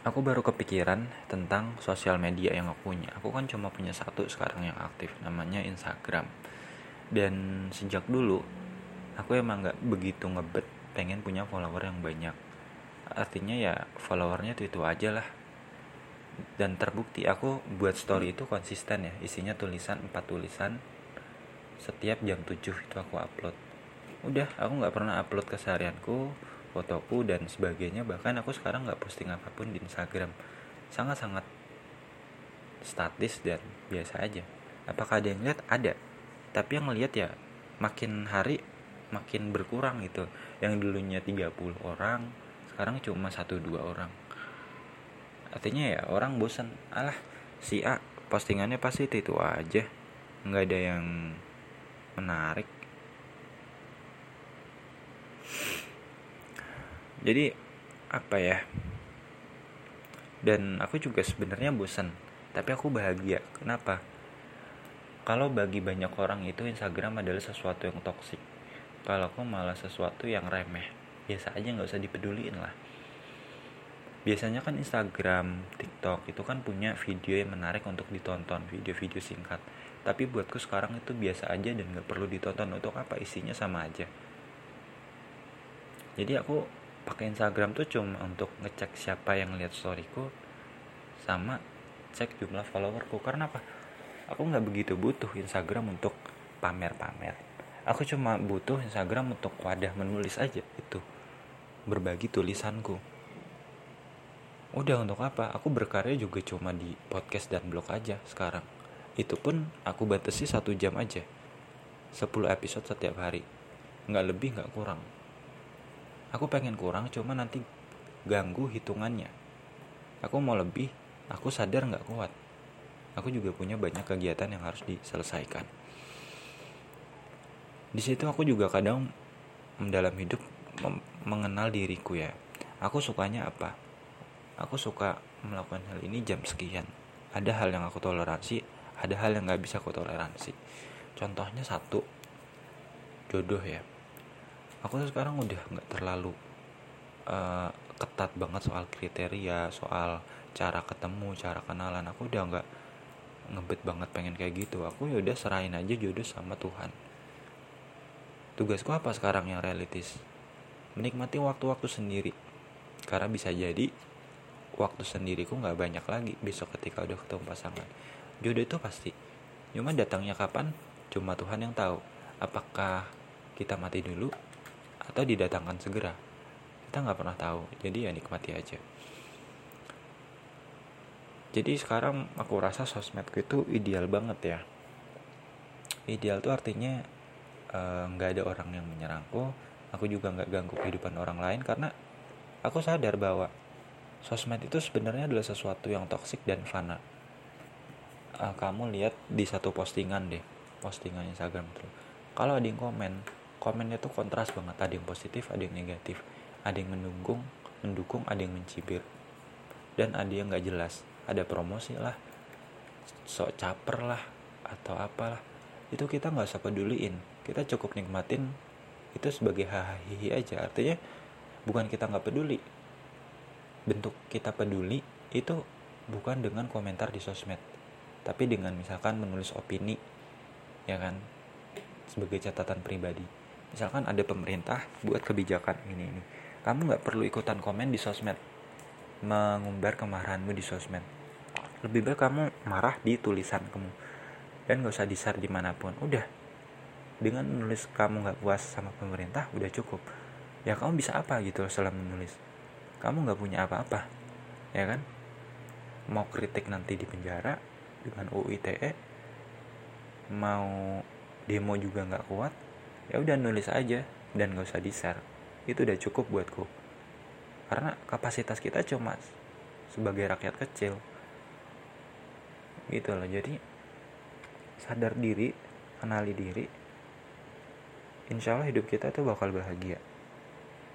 aku baru kepikiran tentang sosial media yang aku punya. Aku kan cuma punya satu sekarang yang aktif, namanya Instagram. Dan sejak dulu, aku emang nggak begitu ngebet pengen punya follower yang banyak. Artinya ya followernya itu itu aja lah. Dan terbukti aku buat story itu konsisten ya, isinya tulisan empat tulisan. Setiap jam 7 itu aku upload. Udah, aku nggak pernah upload keseharianku, fotoku dan sebagainya bahkan aku sekarang nggak posting apa pun di Instagram. Sangat-sangat statis dan biasa aja. Apakah ada yang lihat? Ada. Tapi yang lihat ya makin hari makin berkurang gitu. Yang dulunya 30 orang sekarang cuma satu dua orang. Artinya ya orang bosan alah si A postingannya pasti itu, aja. Nggak ada yang menarik jadi apa ya? Dan aku juga sebenarnya bosan tapi aku bahagia. Kenapa? Kalau bagi banyak orang itu Instagram adalah sesuatu yang toksik kalau aku malah sesuatu yang remeh biasa aja nggak usah dipeduliin lah. Biasanya kan Instagram, TikTok itu kan punya video yang menarik untuk ditonton, video-video singkat. Tapi buatku sekarang itu biasa aja dan nggak perlu ditonton untuk apa isinya sama aja. Jadi aku pakai Instagram tuh cuma untuk ngecek siapa yang lihat storyku sama cek jumlah followerku. Karena apa? Aku nggak begitu butuh Instagram untuk pamer-pamer. Aku cuma butuh Instagram untuk wadah menulis aja itu. Berbagi tulisanku. Udah untuk apa? Aku berkarya juga cuma di podcast dan blog aja sekarang. Itu pun aku batasi satu jam aja. 10 episode setiap hari. Nggak lebih nggak kurang aku pengen kurang cuma nanti ganggu hitungannya. Aku mau lebih aku sadar nggak kuat. Aku juga punya banyak kegiatan yang harus diselesaikan. Di situ aku juga kadang dalam hidup mengenal diriku ya. Aku sukanya apa? Aku suka melakukan hal ini jam sekian. Ada hal yang aku toleransi ada hal yang nggak bisa aku toleransi. Contohnya satu jodoh ya aku tuh sekarang udah nggak terlalu uh, ketat banget soal kriteria soal cara ketemu cara kenalan. Aku udah nggak ngebet banget pengen kayak gitu. Aku ya udah serahin aja jodoh sama Tuhan. Tugasku apa sekarang yang realistis menikmati waktu-waktu sendiri. Karena bisa jadi waktu sendiriku nggak banyak lagi besok ketika udah ketemu pasangan. Jodoh itu pasti. Cuma datangnya kapan? Cuma Tuhan yang tahu. Apakah kita mati dulu atau didatangkan segera. Kita nggak pernah tahu. Jadi ya nikmati aja. Jadi sekarang aku rasa sosmedku itu ideal banget ya. Ideal tuh artinya eh, nggak uh, ada orang yang menyerangku. Aku juga nggak ganggu kehidupan orang lain karena aku sadar bahwa sosmed itu sebenarnya adalah sesuatu yang toksik dan fana. Uh, kamu lihat di satu postingan deh postingan Instagram tuh. Kalau ada yang komen komennya tuh kontras banget. Ada yang positif ada yang negatif. Ada yang mendukung mendukung ada yang mencibir. Dan ada yang nggak jelas. Ada promosi lah sok caper lah atau apalah. Itu kita nggak usah peduliin. Kita cukup nikmatin itu sebagai hahihi aja. Artinya bukan kita nggak peduli. Bentuk kita peduli itu bukan dengan komentar di sosmed. Tapi dengan misalkan menulis opini ya kan? Sebagai catatan pribadi misalkan ada pemerintah buat kebijakan ini ini. Kamu nggak perlu ikutan komen di sosmed. Mengumbar kemarahanmu di sosmed. Lebih baik kamu marah di tulisan kamu. Dan gak usah disar di mana pun. Udah. Dengan menulis kamu nggak puas sama pemerintah udah cukup. Ya kamu bisa apa gitu setelah menulis? Kamu nggak punya apa-apa. Ya kan? Mau kritik nanti di penjara dengan UITE mau demo juga nggak kuat ya udah nulis aja dan gak usah di share itu udah cukup buatku. Karena kapasitas kita cuma sebagai rakyat kecil. Gitu loh. Jadi sadar diri kenali diri insya Allah hidup kita tuh bakal bahagia